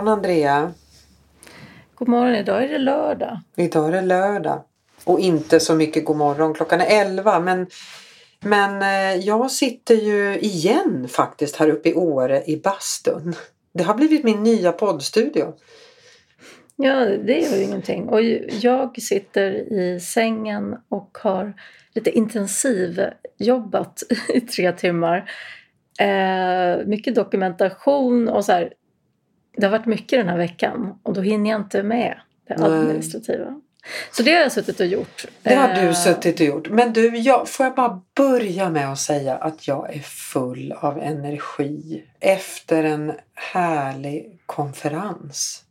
morgon Andrea. God morgon, idag är det lördag. Idag är det lördag. Och inte så mycket god morgon. Klockan är 11 men, men eh, jag sitter ju igen faktiskt här uppe i Åre i bastun. Det har blivit min nya poddstudio. Ja, det gör ju ingenting. Och jag sitter i sängen och har lite intensivjobbat i tre timmar. Eh, mycket dokumentation och så här. Det har varit mycket den här veckan och då hinner jag inte med det administrativa. Nej. Så det har jag suttit och gjort. Det har du eh, suttit och gjort. Men du, jag, får jag bara börja med att säga att jag är full av energi efter en härlig konferens.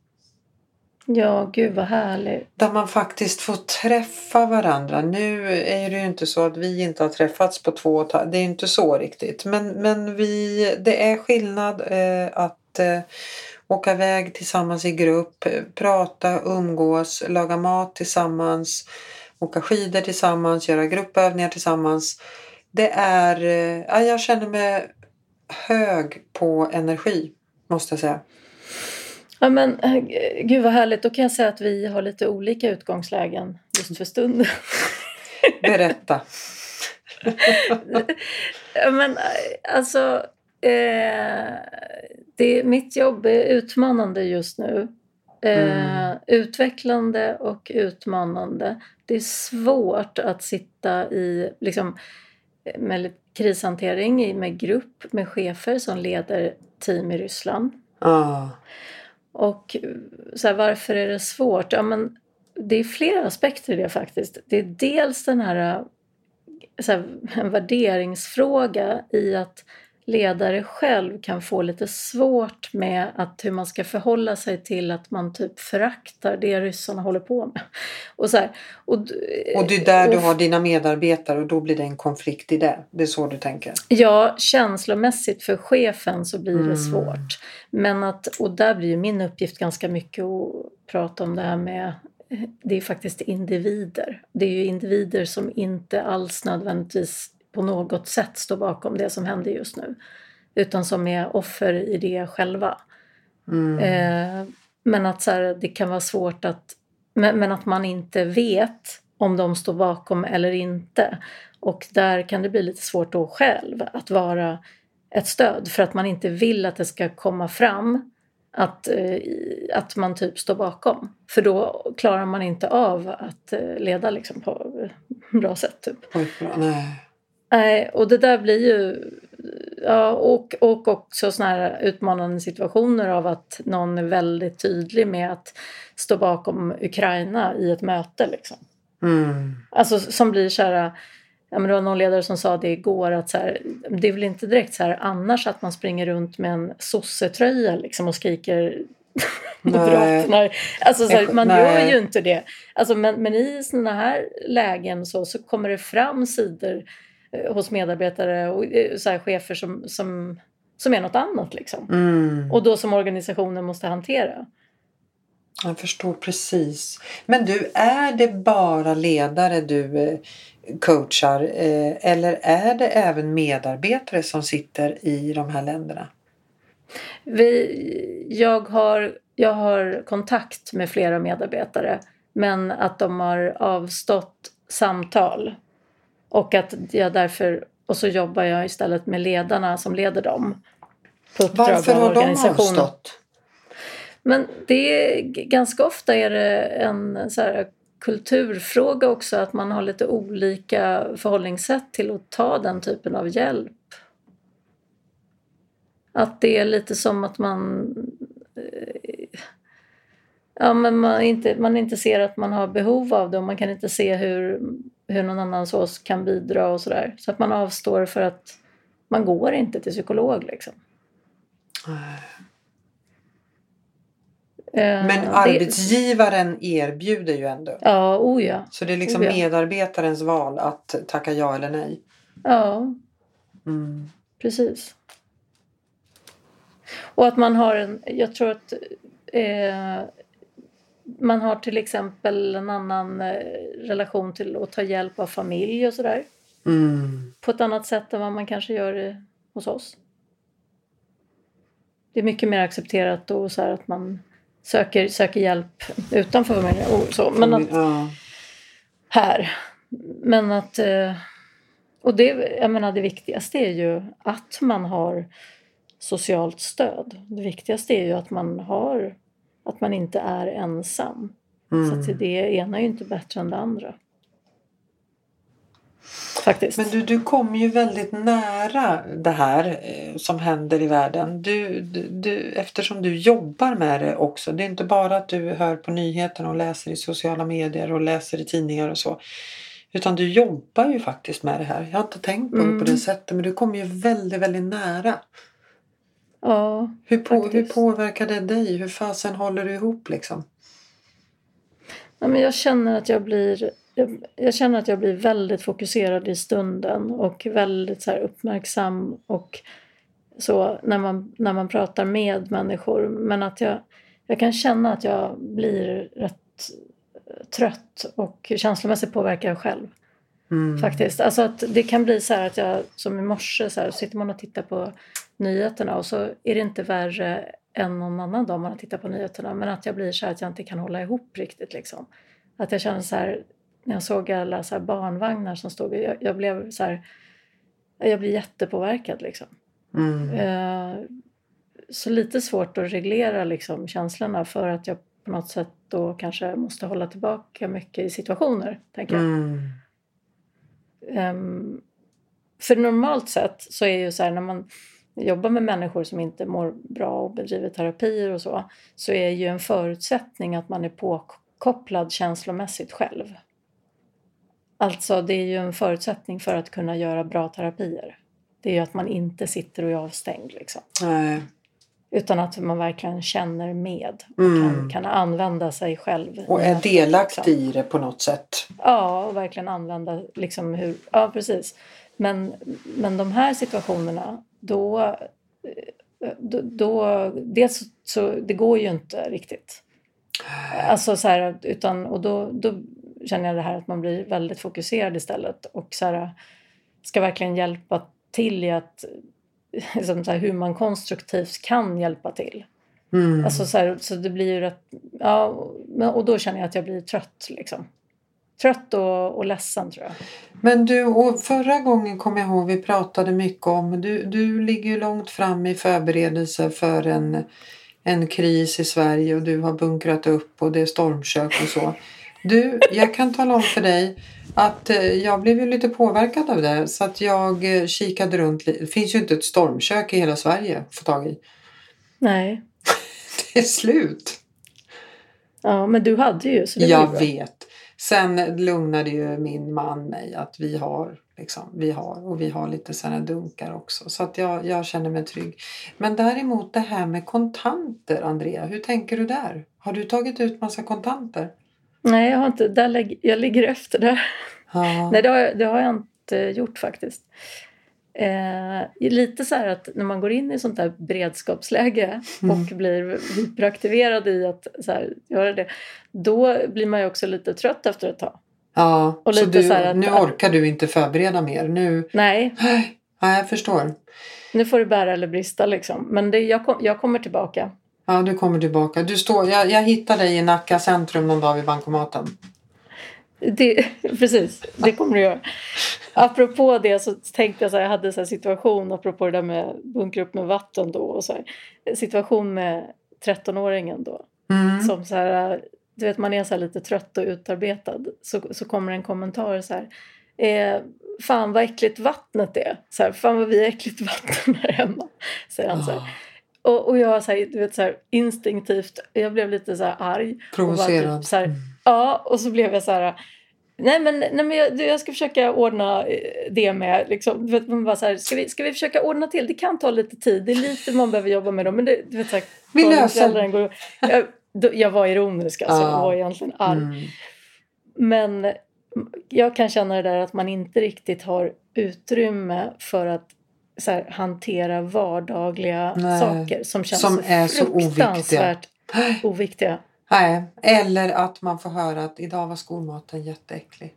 Ja, gud vad härligt. Där man faktiskt får träffa varandra. Nu är det ju inte så att vi inte har träffats på två och Det är inte så riktigt. Men, men vi, det är skillnad eh, att eh, åka iväg tillsammans i grupp, prata, umgås, laga mat tillsammans, åka skidor tillsammans, göra gruppövningar tillsammans. Det är, eh, ja, jag känner mig hög på energi måste jag säga. Ja men eh, gud vad härligt, då kan jag säga att vi har lite olika utgångslägen just för stunden. Berätta. men eh, alltså eh, det, mitt jobb är utmanande just nu. Eh, mm. Utvecklande och utmanande. Det är svårt att sitta i liksom, med krishantering med grupp med chefer som leder team i Ryssland. Ah. Och så här, varför är det svårt? Ja, men det är flera aspekter i det faktiskt. Det är dels den här, så här en värderingsfråga i att ledare själv kan få lite svårt med att hur man ska förhålla sig till att man typ föraktar det ryssarna håller på med. Och, så här, och, och det är där och, du har dina medarbetare och då blir det en konflikt i det. Det är så du tänker? Ja, känslomässigt för chefen så blir mm. det svårt. Men att, och där blir min uppgift ganska mycket att prata om det här med det är faktiskt individer. Det är ju individer som inte alls nödvändigtvis på något sätt står bakom det som händer just nu. Utan som är offer i det själva. Mm. Eh, men att så här, det kan vara svårt att... Men, men, att man inte vet om de står bakom eller inte. Och där kan det bli lite svårt då själv att vara ett stöd för att man inte vill att det ska komma fram att, eh, att man typ står bakom. För då klarar man inte av att eh, leda liksom på bra sätt. Typ. Oj, nej. Nej, och det där blir ju... Ja, och, och också såna här utmanande situationer av att någon är väldigt tydlig med att stå bakom Ukraina i ett möte. Liksom. Mm. Alltså som blir så här... Ja, men det var någon ledare som sa det igår att så här, det är väl inte direkt så här annars att man springer runt med en sossetröja liksom och skriker Moderaterna. Alltså, så här, man Nej. gör ju inte det. Alltså, men, men i sådana här lägen så, så kommer det fram sidor hos medarbetare och eh, så här, chefer som, som, som är något annat. Liksom. Mm. Och då som organisationen måste hantera. Jag förstår precis. Men du, är det bara ledare du eh, coachar eller är det även medarbetare som sitter i de här länderna? Vi, jag, har, jag har kontakt med flera medarbetare men att de har avstått samtal och att jag därför, och så jobbar jag istället med ledarna som leder dem. På Varför har de avstått? Men det är, ganska ofta är det en så här, kulturfråga också att man har lite olika förhållningssätt till att ta den typen av hjälp. Att det är lite som att man eh, ja, men man, inte, man inte ser att man har behov av det och man kan inte se hur hur någon annan så kan bidra och sådär. Så att man avstår för att man går inte till psykolog liksom. Men uh, arbetsgivaren det... erbjuder ju ändå. Ja, oh ja. Så det är liksom oh ja. medarbetarens val att tacka ja eller nej. Ja, mm. precis. Och att man har en, jag tror att eh, man har till exempel en annan eh, relation till att ta hjälp av familj och sådär. Mm. På ett annat sätt än vad man kanske gör hos oss. det är mycket mer accepterat då så att man söker, söker hjälp utanför familjen. Och så. Men att, ja. här. Men att... eh, Och det, jag menar, det viktigaste är ju att man har socialt stöd. Det viktigaste är ju att man har att man inte är ensam. Så Mm. att det ena är ju inte bättre än det andra. Faktiskt. Men du, du kommer ju väldigt nära det här eh, som händer i världen. Du, du, du, eftersom du jobbar med det också. Det är inte bara att du hör på nyheterna och läser i sociala medier och läser i tidningar och så. Utan du jobbar ju faktiskt med det här. Jag har inte tänkt på det på Mm. det sättet men du kommer ju väldigt, väldigt nära. Ja, Hur, på, hur påverkar det dig? Hur fasen håller du ihop liksom? Nej, men jag känner att jag blir jag, jag känner att jag blir väldigt fokuserad i stunden och väldigt så uppmärksam och så när man, när man pratar med människor. Men att jag, jag kan känna att jag blir rätt trött och känslomässigt påverkar jag själv. Mm. Faktiskt. Alltså att det kan bli så här att jag, som i morse, så här, sitter man och tittar på nyheterna och så är det inte värre än någon annan dag man har tittat på nyheterna. Men att jag blir så här att jag inte kan hålla ihop riktigt liksom. Att jag känner så här, när jag såg alla så barnvagnar som stod, jag, jag blev så här, jag blir jättepåverkad liksom. Mm. Eh, så lite svårt att reglera liksom känslorna för att jag på något sätt då kanske måste hålla tillbaka mycket i situationer, tänker jag. Mm. Ehm, för normalt sett så är ju så här när man jobbar med människor som inte mår bra och bedriver terapier och så, så är ju en förutsättning att man är påkopplad känslomässigt själv. Alltså det är ju en förutsättning för att kunna göra bra terapier. Det är ju att man inte sitter och är avstängd liksom. Nej. Utan att man verkligen känner med och Mm. kan, kan använda sig själv. Och är delaktig i det på något sätt. Ja, och verkligen använda liksom hur... Ja, precis. Men, men de här situationerna, då... eh, då, då dels så, det går ju inte riktigt. Alltså så här, utan, och då, då känner jag det här att man blir väldigt fokuserad istället och så här, ska verkligen hjälpa till i att liksom så här, hur man konstruktivt kan hjälpa till. Mm. Alltså så, här, så det blir ju rätt... Ja, och då känner jag att jag blir trött liksom. Trött och, och ledsen tror jag. Men du, och förra gången kom jag ihåg vi pratade mycket om, du, du ligger ju långt fram i förberedelse för en, en kris i Sverige och du har bunkrat upp och det är stormkök och så. Du, jag kan tala om för dig att eh, jag blev ju lite påverkad av det så att jag eh, kikade runt. Det finns ju inte ett stormkök i hela Sverige att få tag i. Nej. Det är slut. Ja, men du hade ju så det Jag vet. Sen lugnade ju min man mig att vi har, liksom, vi har och vi har lite sådana dunkar också. Så att jag, jag känner mig trygg. Men däremot det här med kontanter, Andrea. Hur tänker du där? Har du tagit ut massa kontanter? Nej, jag har inte... Där lägg, jag ligger efter där. Ja. Nej, det har, det har jag inte gjort faktiskt. Eh, lite så här att när man går in i sånt där beredskapsläge Mm. och blir hyperaktiverad i att så här, göra det. Då blir man ju också lite trött efter ett tag. ja. och så du, så att- nu orkar du inte förbereda mer. Nu... Nej, Nej, jag förstår. nu får det bära eller brista liksom. Men det, jag, kom, jag kommer tillbaka. Ja, du kommer tillbaka. Du står, jag, jag hittade dig i Nacka centrum någon dag vid bankomaten. Det, precis, det kommer du göra. Apropå det så tänkte jag så här, jag hade så här situation apropå det där med bunkra upp med vatten då och så här, situation med 13-åringen då Mm. som så här, du vet man är så lite trött och utarbetad så, så kommer en kommentar så här eh, Fan vad äckligt vattnet är. Så här, Fan vad vi har äckligt vatten här hemma. Säger han så här. Och, och jag så här, du vet, så instinktivt, jag blev lite så här arg. Och bara provocerad. typ så Mm. Ja, och så blev jag så här... Nej men, nej, men jag, jag ska försöka ordna eh, det med. Liksom, du vet, man bara så här, ska, vi, ska vi försöka ordna till? Det kan ta lite tid. Det är lite man behöver jobba med. Dem, men det, du vet, så här, Vi löser. Går, jag, då, jag var ironisk alltså. Ja. Jag var egentligen arg. Mm. Men jag kan känna det där att man inte riktigt har utrymme för att så här, hantera vardagliga Nej, saker som känns som så är så fruktansvärt oviktiga. Nej, eller att man får höra att idag var skolmaten jätteäcklig.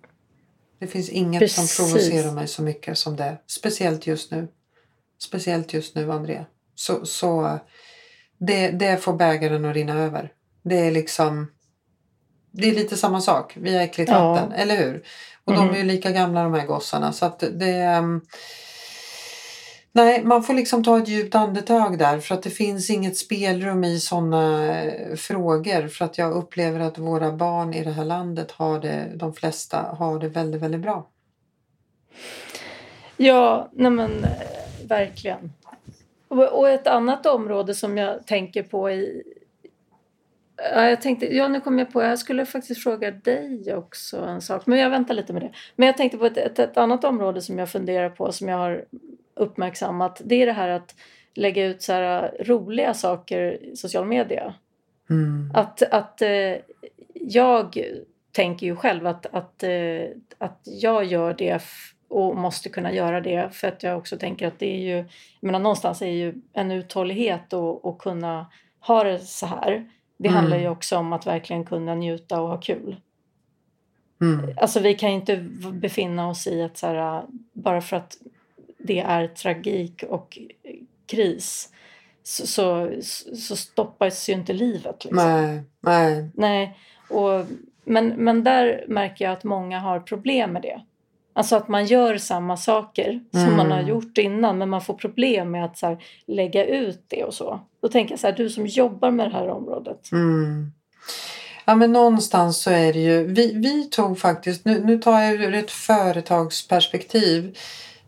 Det finns inget som Precis. provocerar mig så mycket som det. Speciellt just nu. Speciellt just nu, Andrea. Så, så det, det får bägaren att rinna över. Det är liksom det är lite samma sak. Vi har äckligt Ja. vatten, eller hur? Och Mm. de är ju lika gamla de här gossarna så att det ehm, Nej, man får liksom ta ett djupt andetag där för att det finns inget spelrum i sådana eh, frågor för att jag upplever att våra barn i det här landet har det, de flesta har det väldigt, väldigt bra. Ja, nej men eh, verkligen. Och, och ett annat område som jag tänker på i... Ja, jag tänkte, ja, nu kom jag på, jag skulle faktiskt fråga dig också en sak, men jag väntar lite med det. Men jag tänkte på ett, ett, ett annat område som jag funderar på, som jag har uppmärksammat. Det är det här att lägga ut så här roliga saker i social media. Mm. Att, att eh, jag tänker ju själv att, att, eh, att jag gör det och måste kunna göra det för att jag också tänker att det är ju, jag menar någonstans är ju en uthållighet och, och kunna ha det så här. Det Mm. handlar ju också om att verkligen kunna njuta och ha kul. Mm. Alltså vi kan ju inte befinna oss i ett så här, bara för att det är tragik och kris så, så, så stoppas ju inte livet. Liksom. Nej, nej. Nej, och, men, men där märker jag att många har problem med det. Alltså att man gör samma saker som Mm. man har gjort innan men man får problem med att så här, lägga ut det och så. Då tänker jag så här, du som jobbar med det här området. Mm. Ja men någonstans så är det ju, vi, vi tog faktiskt, nu, nu tar jag ur ett företagsperspektiv.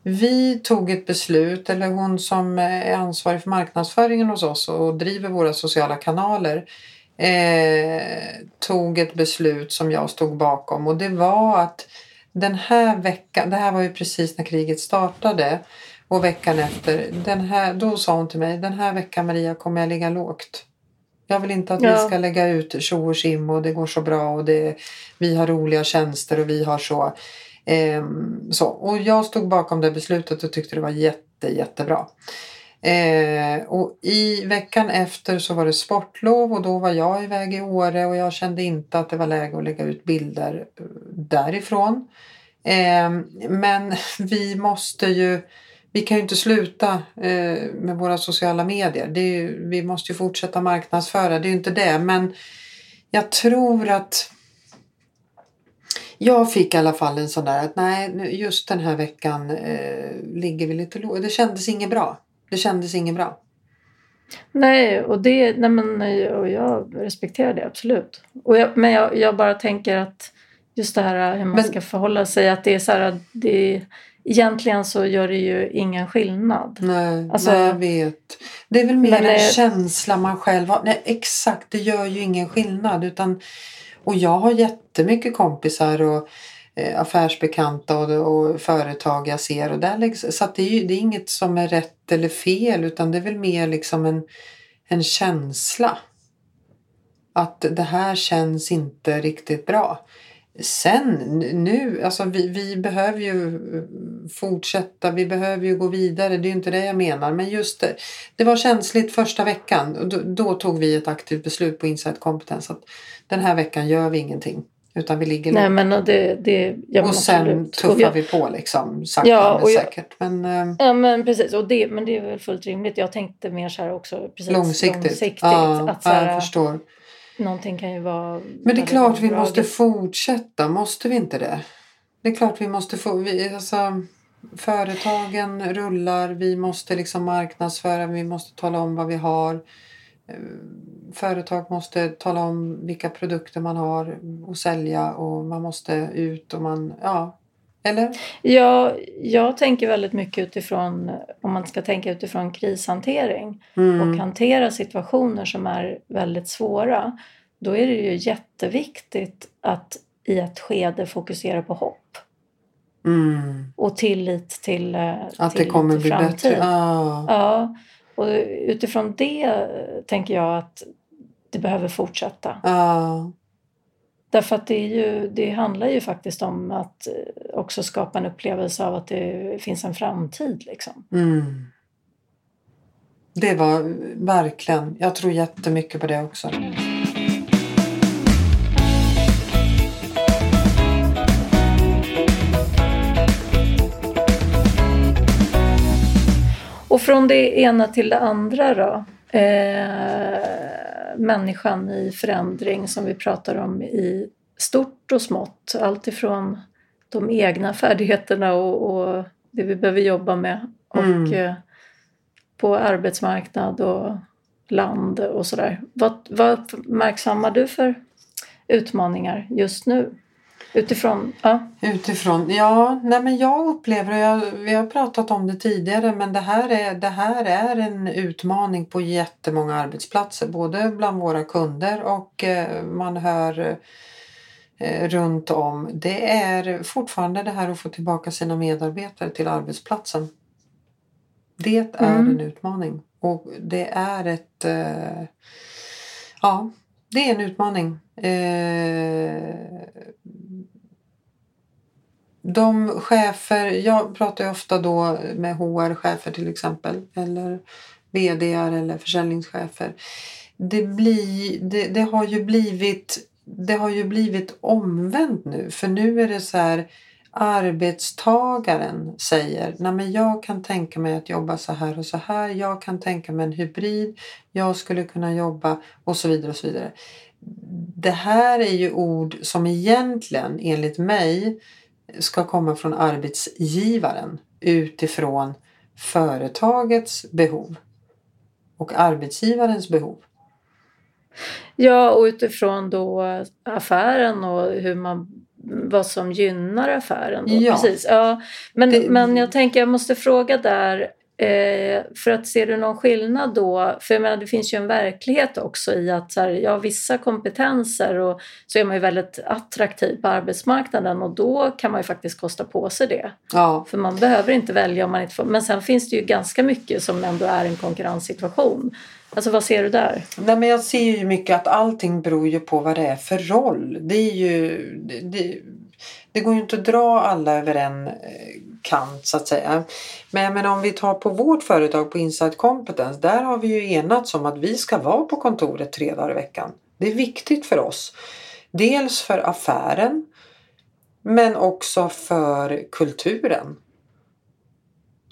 Vi tog ett beslut, eller hon som är ansvarig för marknadsföringen hos oss och driver våra sociala kanaler eh, tog ett beslut som jag stod bakom och det var att den här veckan, det här var ju precis när kriget startade och veckan efter, den här, då sa hon till mig, den här veckan Maria kommer jag ligga lågt. Jag vill inte att vi Ja. ska lägga ut tjo och tjim och det går så bra och det, vi har roliga tjänster och vi har så. Ehm, så. Och jag stod bakom det beslutet och tyckte det var jätte, jättebra. Eh, och i veckan efter så var det sportlov och då var jag iväg i Åre och jag kände inte att det var läge att lägga ut bilder eh, därifrån. Eh, men vi måste ju, vi kan ju inte sluta eh, med våra sociala medier. Det är, ju- vi måste ju fortsätta marknadsföra, det är ju inte det. Men jag tror att jag fick i alla fall en sån där att nej, just den här veckan eh, ligger vi lite lågt. Det kändes inget bra. Det kändes inget bra. Nej, och det, nej men, och jag respekterar det absolut. Och jag, men jag, jag bara tänker att just det här hur man Men- ska förhålla sig, att det är så här, att det, egentligen så gör det ju ingen skillnad. Nej, Alltså- nej, jag vet. Det är väl mer en det- känsla man själv har. Nej, exakt, det gör ju ingen skillnad. Utan, och jag har jättemycket kompisar och eh, affärsbekanta och, och företag jag ser. Och där liksom, så att det, är ju, det är inget som är rätt eller fel utan det är väl mer liksom en, en känsla. Att det här känns inte riktigt bra. Sen nu, alltså vi, vi behöver ju eh, fortsätta, vi behöver ju gå vidare, det är ju inte det jag menar. Men just det, det var känsligt första veckan och då, då tog vi ett aktivt beslut på Insight Kompetens att den här veckan gör vi ingenting utan vi ligger Nej men och det, det ja, Och sen absolut. tuffar jag- vi på liksom sakta Ja, men jag- säkert. Men eh, Ja men precis, och det, men det är väl fullt rimligt. Jag tänkte mer så här också precis långsiktigt. långsiktigt Ja, att så här, jag förstår. någonting kan ju vara... Men det är klart vi måste fortsätta, måste vi inte det? Det är klart vi måste få, vi, alltså, företagen rullar, vi måste liksom marknadsföra, vi måste tala om vad vi har. Företag måste tala om vilka produkter man har att sälja och man måste ut och man, ja, eller? Ja, jag tänker väldigt mycket utifrån, om man ska tänka utifrån krishantering och Mm. hantera situationer som är väldigt svåra. Då är det ju jätteviktigt att i ett skede fokusera på hopp Mm. och tillit till, eh, Att till det kommer bli framtid. bättre. Ja. Ja, och utifrån det eh, tänker jag att det behöver fortsätta. Ja. Därför att det, är ju, det handlar ju faktiskt om att eh, också skapa en upplevelse av att det finns en framtid. Liksom. Mm. Det var verkligen, jag tror jättemycket på det också. Och från det ena till det andra då. eh, människan i förändring som vi pratar om i stort och smått. Allt ifrån de egna färdigheterna och, och det vi behöver jobba med och Mm. eh, på arbetsmarknad och land och sådär. Vad, vad uppmärksammar du för utmaningar just nu? Utifrån, ja. Utifrån, ja, nej men jag upplever, och jag, vi har pratat om det tidigare, men det här, är, det här är en utmaning på jättemånga arbetsplatser. Både bland våra kunder och eh, man hör eh, runt om. Det är fortfarande det här att få tillbaka sina medarbetare till arbetsplatsen. Det är Mm. en utmaning och det är ett... Eh, ja, det är en utmaning. Eh, de chefer, jag pratar ju ofta då med HR-chefer till exempel eller VD eller försäljningschefer. Det, blir, det, det, har ju blivit, det har ju blivit omvänt nu för nu är det så här arbetstagaren säger Nej, men jag kan tänka mig att jobba så här och så här. Jag kan tänka mig en hybrid. Jag skulle kunna jobba och så vidare och så vidare. Det här är ju ord som egentligen enligt mig ska komma från arbetsgivaren utifrån företagets behov och arbetsgivarens behov. ja, och utifrån då affären och hur man, vad som gynnar affären. Då. Ja. Precis. Ja, men, Det- men jag tänker jag måste fråga där Eh, för att ser du någon skillnad då? För jag menar det finns ju en verklighet också i att så här, ja, vissa kompetenser och så är man ju väldigt attraktiv på arbetsmarknaden och då kan man ju faktiskt kosta på sig det. Ja, För man behöver inte välja om man inte får. Men sen finns det ju ganska mycket som ändå är en konkurrenssituation. Alltså vad ser du där? Nej, men jag ser ju mycket att allting beror ju på vad det är för roll. Det är ju... Det, det, det går ju inte att dra alla över en eh, kant så att säga. Men men om vi tar på vårt företag på Insight Competence. Där har vi ju enats om att vi ska vara på kontoret tre dagar i veckan. Det är viktigt för oss. Dels för affären. Men också för kulturen.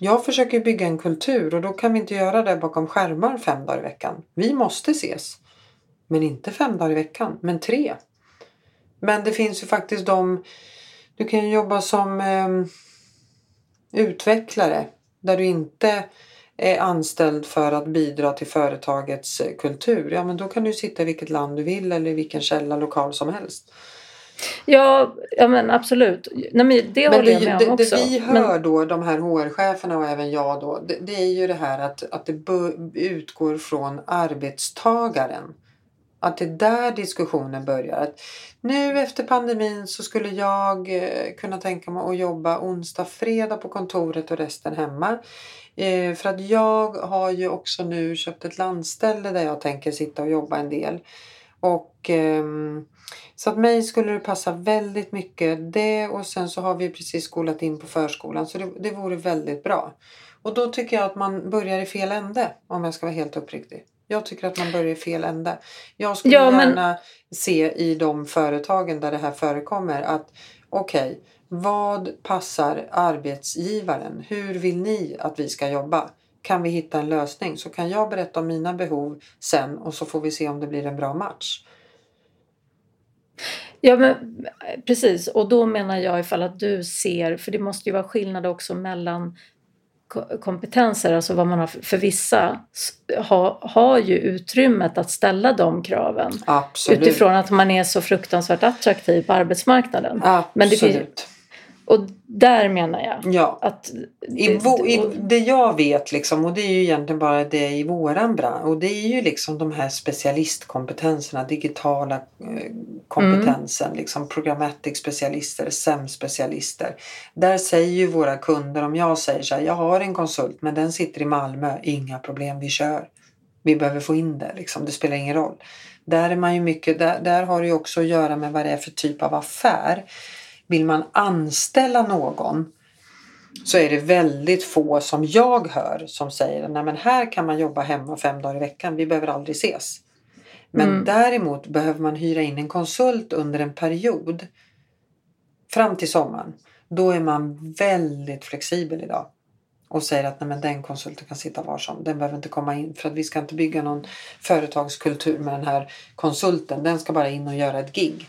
Jag försöker bygga en kultur och då kan vi inte göra det bakom skärmar fem dagar i veckan. Vi måste ses. Men inte fem dagar i veckan, men tre. Men det finns ju faktiskt de... Du kan ju jobba som eh, utvecklare där du inte är anställd för att bidra till företagets eh, kultur. Ja, men då kan du sitta i vilket land du vill eller i vilken källa lokal som helst. Ja, ja men absolut. Nej, men det Men håller det, jag med det, om också. det vi Men- hör då, de här HR-cheferna och även jag då, det, det är ju det här att, att det utgår från arbetstagaren. Att det är där diskussionen börjar. Att nu efter pandemin så skulle jag eh, kunna tänka mig att jobba onsdag, fredag på kontoret och resten hemma. Eh, för att jag har ju också nu köpt ett landställe där jag tänker sitta och jobba en del. Och ehm, så att mig skulle det passa väldigt mycket det och sen så har vi precis skolat in på förskolan så det, det vore väldigt bra. Och då tycker jag att man börjar i fel ände om jag ska vara helt uppriktig. Jag tycker att man börjar i fel ände. Jag skulle Ja, men- gärna se i de företagen där det här förekommer att okej, vad passar arbetsgivaren? Hur vill ni att vi ska jobba? Kan vi hitta en lösning så kan jag berätta om mina behov sen och så får vi se om det blir en bra match. Ja, men precis. Och då menar jag ifall att du ser, för det måste ju vara skillnad också mellan ko- kompetenser, alltså vad man har för, för vissa s- har, ju utrymmet att ställa de kraven Absolut. utifrån att man är så fruktansvärt attraktiv på arbetsmarknaden. Absolut. Men det Och där menar jag Ja. att... I, vo, I det jag vet liksom och det är ju egentligen bara det i våran bransch och det är ju liksom de här specialistkompetenserna, digitala eh, kompetensen, liksom programmatic specialister, SEM-specialister. Där säger ju våra kunder om jag säger så här, jag har en konsult men den sitter i Malmö, inga problem, vi kör. Vi behöver få in det liksom, det spelar ingen roll. Där är man ju mycket, där, där har det ju också att göra med vad det är för typ av affär. Vill man anställa någon så är det väldigt få som jag hör som säger Nej, men här kan man jobba hemma fem dagar i veckan. Vi behöver aldrig ses. Men Mm. däremot behöver man hyra in en konsult under en period fram till sommaren. Då är man väldigt flexibel idag. och säger att Nej, men den konsulten kan sitta var som. Den behöver inte komma in för att vi ska inte bygga någon företagskultur med den här konsulten. Den ska bara in och göra ett gig.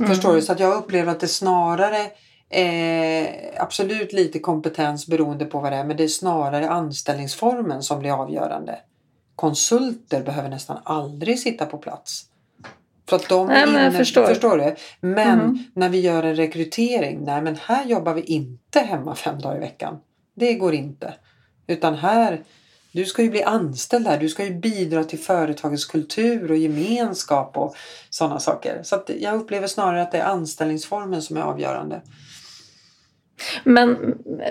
Mm. Förstår du? Så att jag upplever att det snarare Eh, absolut lite kompetens beroende på vad det är men det är snarare anställningsformen som blir avgörande. Konsulter behöver nästan aldrig sitta på plats. För att de nej, inne, förstår. förstår. du? Men mm. när vi gör en rekrytering, nej men här jobbar vi inte hemma fem dagar i veckan. Det går inte. Utan här, du ska ju bli anställd här. Du ska ju bidra till företagets kultur och gemenskap och sådana saker. Så jag upplever snarare att det är anställningsformen som är avgörande. Men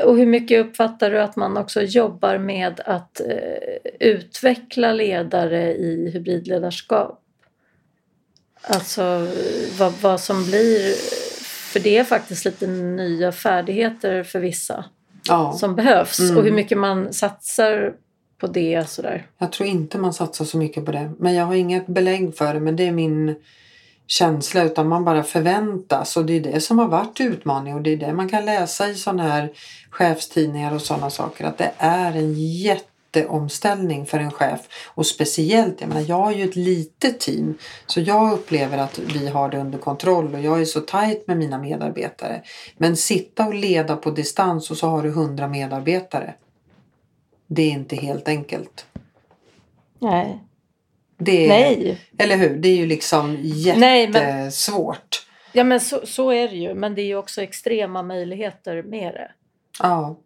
och hur mycket uppfattar du att man också jobbar med att eh, utveckla ledare i hybridledarskap? Alltså vad, vad som blir, för det är faktiskt lite nya färdigheter för vissa ja. som behövs mm. och hur mycket man satsar på det sådär. Jag tror inte man satsar så mycket på det. Men jag har inget belägg för det men det är min känsla utan man bara förväntas. Och det är det som har varit utmaning och det är det man kan läsa i sådana här chefstidningar och sådana saker att det är en jätteomställning för en chef. Och speciellt, jag menar jag har ju ett litet team så jag upplever att vi har det under kontroll och jag är så tajt med mina medarbetare. Men sitta och leda på distans och så har du hundra medarbetare det är inte helt enkelt. Nej. Är, Nej. Eller hur? Det är ju liksom jättesvårt. ja men så, så är det ju. Men det är ju också extrema möjligheter med det. Ja.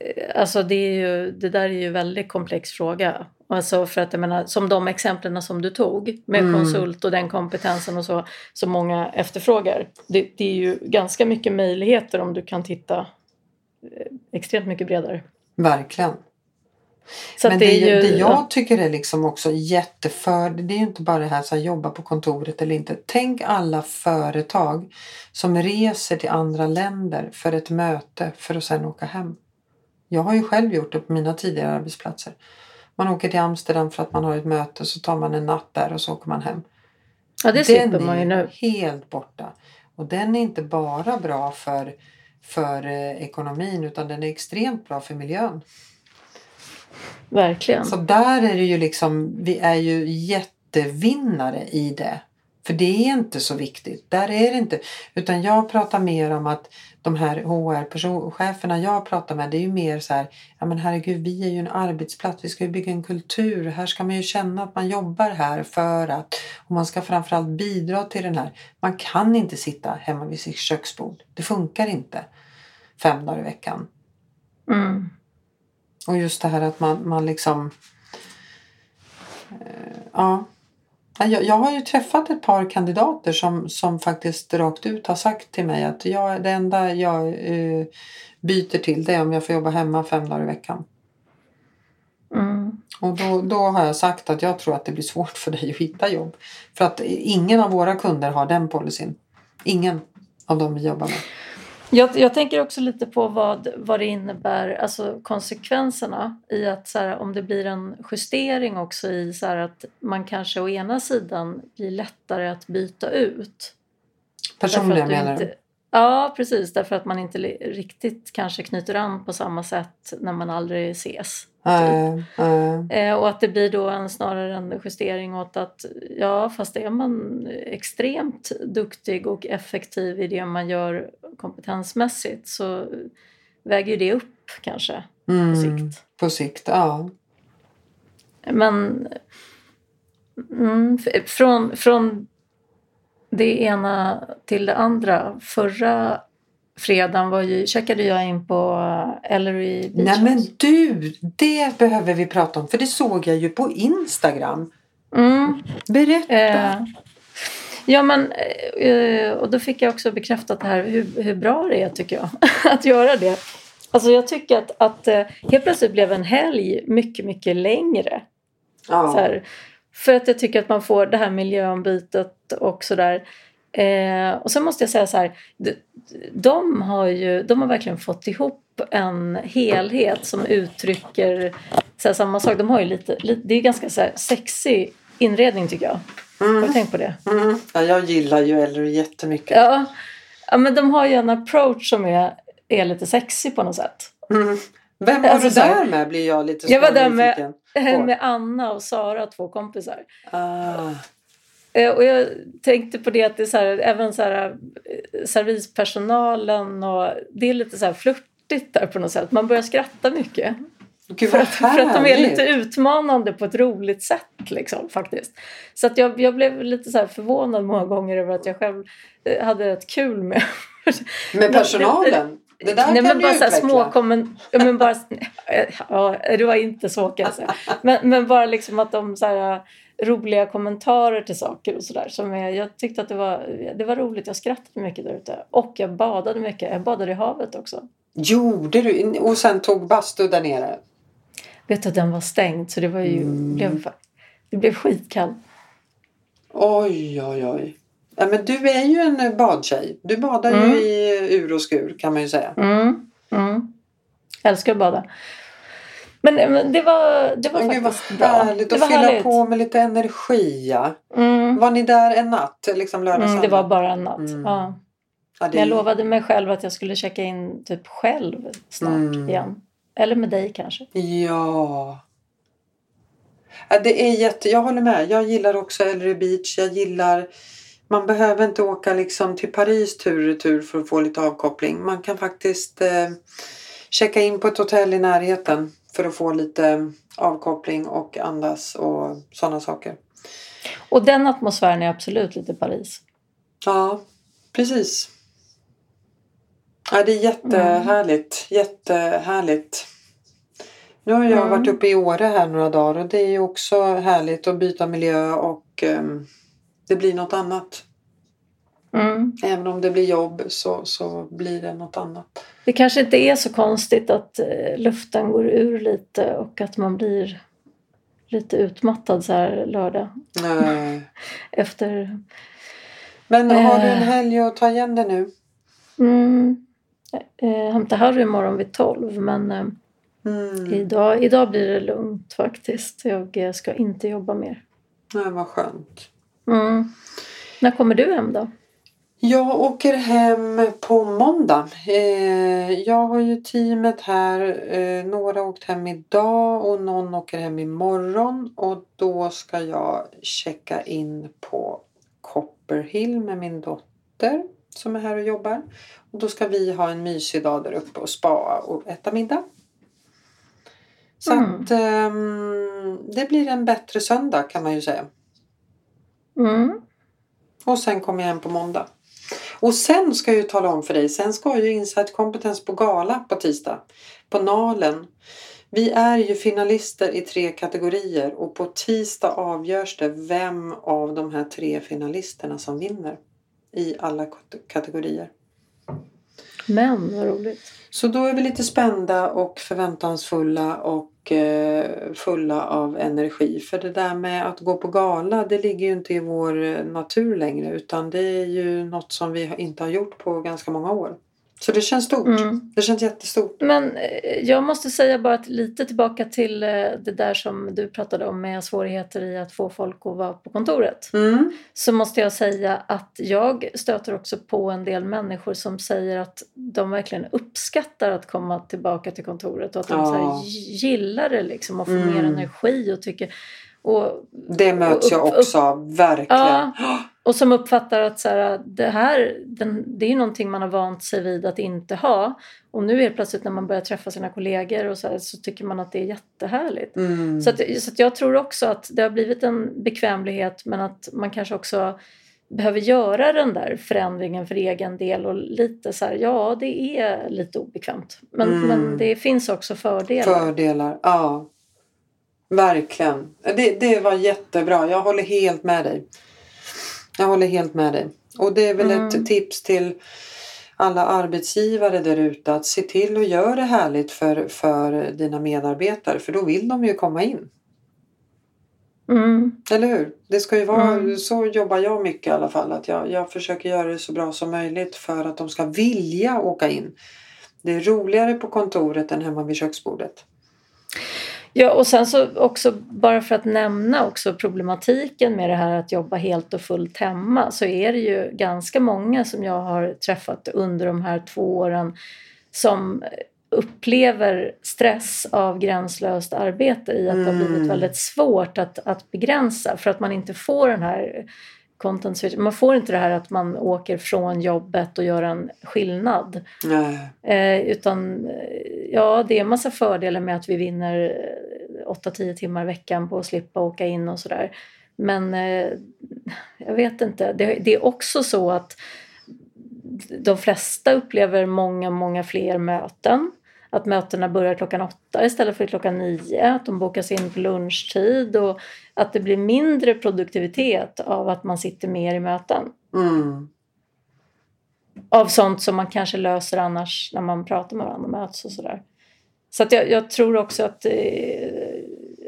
Eh, alltså det, är ju, det där är ju en väldigt komplex fråga. Alltså för att jag menar, som de exemplen som du tog med mm. konsult och den kompetensen och så som många efterfrågar. Det, det är ju ganska mycket möjligheter om du kan titta eh, extremt mycket bredare. Verkligen. Så Men det, det, ju, det jag tycker är liksom också jätteför, det är ju inte bara det här att jobba på kontoret eller inte. Tänk alla företag som reser till andra länder för ett möte för att sedan åka hem. Jag har ju själv gjort det på mina tidigare arbetsplatser. Man åker till Amsterdam för att man har ett möte så tar man en natt där och så åker man hem. Ja det slipper man ju nu. helt borta. Och den är inte bara bra för, för eh, ekonomin utan den är extremt bra för miljön. Verkligen. Så där är det ju liksom, vi är ju jättevinnare i det. För det är inte så viktigt. Där är det inte. Utan jag pratar mer om att de här HR-cheferna jag pratar med det är ju mer så här, ja men herregud vi är ju en arbetsplats, vi ska ju bygga en kultur. Här ska man ju känna att man jobbar här för att, och man ska framförallt bidra till den här. Man kan inte sitta hemma vid sitt köksbord. Det funkar inte fem dagar i veckan. Mm. Och just det här att man, man liksom... Eh, ja. Jag, jag har ju träffat ett par kandidater som, som faktiskt rakt ut har sagt till mig att jag, det enda jag eh, byter till det är om jag får jobba hemma fem dagar i veckan. Mm. Och då, då har jag sagt att jag tror att det blir svårt för dig att hitta jobb. För att ingen av våra kunder har den policyn. Ingen av dem vi jobbar med. Jag, jag, tänker också lite på vad, vad det innebär, alltså konsekvenserna i att så här, om det blir en justering också i så här, att man kanske å ena sidan blir lättare att byta ut. Personligen menar du? Ja precis, därför att man inte riktigt kanske knyter an på samma sätt när man aldrig ses. Typ. Uh, och att det blir då en, snarare en justering åt att ja fast är man extremt duktig och effektiv i det man gör kompetensmässigt så väger det upp kanske mm, på sikt. På sikt, ja. Men mm, från, från det ena till det andra. Förra fredagen var ju, checkade jag in på Ellery Beach Nej men du, det behöver vi prata om för det såg jag ju på Instagram. Mm. Berätta. Eh, ja men eh, och då fick jag också bekräftat här hur, hur bra det är tycker jag att göra det. Alltså jag tycker att, att eh, helt plötsligt blev en helg mycket, mycket längre. Ja. Så här, för att jag tycker att man får det här miljöombytet och sådär. Eh, och sen måste jag säga så här, de, de, har ju, de har verkligen fått ihop en helhet som uttrycker så här, samma sak. De har ju lite, lite det är ganska så här, sexig inredning tycker jag. Mm. Har du tänkt på det? Mm. Ja, jag gillar ju Ellery jättemycket. Ja. ja, men de har ju en approach som är är lite sexig på något sätt. Mm. Vem var Alltså, du så där med blir jag lite Jag var där med-. Med Anna och Sara, två kompisar. Ah. Eh, Och jag tänkte på det att det är så här, även så här, eh, servispersonalen och det är lite så här flörtigt där på något sätt. Man börjar skratta mycket. Gud För att, för att de är lite utmanande på ett roligt sätt liksom faktiskt. Så att jag, jag blev lite så förvånad många gånger över att jag själv eh, hade rätt kul med Med personalen? Det där Nej, kan men du bara så utveckla. små kommen, men bara, ja, det var inte så kan jag säga. Men, men bara liksom att de så här, roliga kommentarer till saker och sådär. är- Jag tyckte att det var, det var roligt. Jag skrattade mycket där ute. Och jag badade mycket. Jag badade i havet också. Gjorde du? Och sen tog bastu där nere? Vet du att den var stängd så det var ju, Mm. blev, det blev skitkallt. Oj, oj, oj. Ja, men du är ju en badtjej. Du badar Mm. ju i ur och skur kan man ju säga. Mm, mm. Jag älskar att bada. Men, men det var, det var Men gud vad faktiskt bra. härligt Det att var fylla härligt. på med lite energi. Ja. Mm. Var ni där en natt? Liksom lördag, Mm, det var bara en natt. Mm. Ja. Ja, det jag lovade mig själv att jag skulle checka in typ själv snart Mm. igen. Eller med dig kanske. Ja. ja. Det är jätte... Jag håller med. Jag gillar också Ellery Beach. Jag gillar... Man behöver inte åka liksom till Paris tur och retur för att få lite avkoppling. Man kan faktiskt eh, checka in på ett hotell i närheten för att få lite avkoppling och andas och sådana saker. Och den atmosfären är absolut lite Paris. Ja, precis. Ja, det är jättehärligt. Jättehärligt. Nu har jag Mm. varit uppe i Åre här några dagar och det är ju också härligt att byta miljö och ehm, det blir något annat. Mm. Även om det blir jobb så, så blir det något annat. Det kanske inte är så konstigt att eh, luften går ur lite och att man blir lite utmattad så här lördag Nej. efter Men har du en Eh. helg att ta igen det nu? Mm. Jag hämtar Harry imorgon vid 12 men eh, Mm. idag, idag blir det lugnt faktiskt. Jag eh, ska inte jobba mer. Nej, vad skönt. Mm. När kommer du hem då? Jag åker hem på måndag. Eh, jag har ju teamet här. Eh, några har åkt hem idag och någon åker hem imorgon. Och då ska jag checka in på Copperhill med min dotter som är här och jobbar. Och då ska vi ha en mysig dag där uppe och spa och äta middag. Så Mm. att ehm, det blir en bättre söndag kan man ju säga. Mm. Och sen kommer jag hem på måndag. Och sen ska jag ju tala om för dig, sen ska ju Insight Kompetens på gala på tisdag. På Nalen. Vi är ju finalister i tre kategorier och på tisdag avgörs det vem av de här tre finalisterna som vinner. I alla kat- kategorier. Men vad roligt. Så då är vi lite spända och förväntansfulla och eh, fulla av energi. För det där med att gå på gala det ligger ju inte i vår eh, natur längre utan det är ju något som vi inte har gjort på ganska många år. Så det känns stort. Mm. Det känns jättestort. Men eh, jag måste säga bara lite tillbaka till eh, det där som du pratade om med svårigheter i att få folk att vara på kontoret. Mm. Så måste jag säga att jag stöter också på en del människor som säger att de verkligen uppskattar att komma tillbaka till kontoret och att de Ja. gillar det liksom och får mer Mm. energi och tycker och, Det möts jag Upp- upp- också av, verkligen. Ja. och som uppfattar att så här, det här den, det är någonting man har vant sig vid att inte ha och nu är plötsligt när man börjar träffa sina kollegor och så, här, så tycker man att det är jättehärligt. Mm. Så, att, så att jag tror också att det har blivit en bekvämlighet men att man kanske också behöver göra den där förändringen för egen del och lite så här, ja det är lite obekvämt. Men, Mm. men det finns också fördelar. Fördelar, ja. Verkligen. Det, det var jättebra. Jag håller helt med dig. Jag håller helt med dig. Och det är väl Mm. ett tips till alla arbetsgivare där ute att se till att göra det härligt för, för dina medarbetare för då vill de ju komma in. Mm. Eller hur? Det ska ju vara, Mm. så jobbar jag mycket i alla fall. Att jag, jag försöker göra det så bra som möjligt för att de ska vilja åka in. Det är roligare på kontoret än hemma vid köksbordet. Ja, och sen så också bara för att nämna också problematiken med det här att jobba helt och fullt hemma så är det ju ganska många som jag har träffat under de här två åren som upplever stress av gränslöst arbete i att det har blivit Mm. väldigt svårt att, att begränsa för att man inte får den här content switch. Man får inte det här att man åker från jobbet och gör en skillnad. Nej. Eh, utan eh, ja, det är en massa fördelar med att vi vinner eh, 8-10 timmar i veckan på att slippa åka in och sådär. Men eh, jag vet inte. Det, det är också så att de flesta upplever många, många fler möten. Att mötena börjar klockan åtta istället för klockan nio. Att de bokas in på lunchtid och att det blir mindre produktivitet av att man sitter mer i möten. Mm. Av sånt som man kanske löser annars när man pratar med varandra och möts och sådär. Så att jag, jag tror också att eh,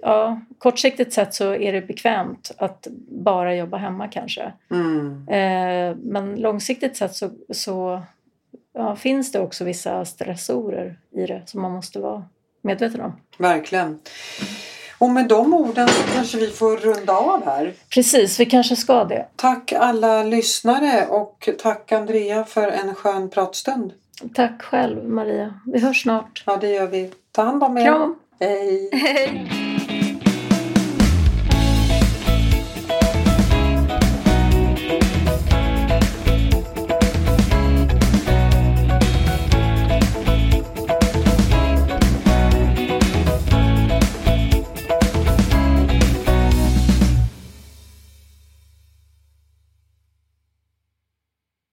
ja, kortsiktigt sett så är det bekvämt att bara jobba hemma kanske. Mm. Eh, men långsiktigt sett så, så ja, finns det också vissa stressorer i det som man måste vara medveten om. Verkligen. Och med de orden så kanske vi får runda av här. Precis, vi kanske ska det. Tack alla lyssnare och tack Andrea för en skön pratstund. Tack själv Maria. Vi hörs snart. Ja, det gör vi. Ta hand om er. Kram! Hej! Hej!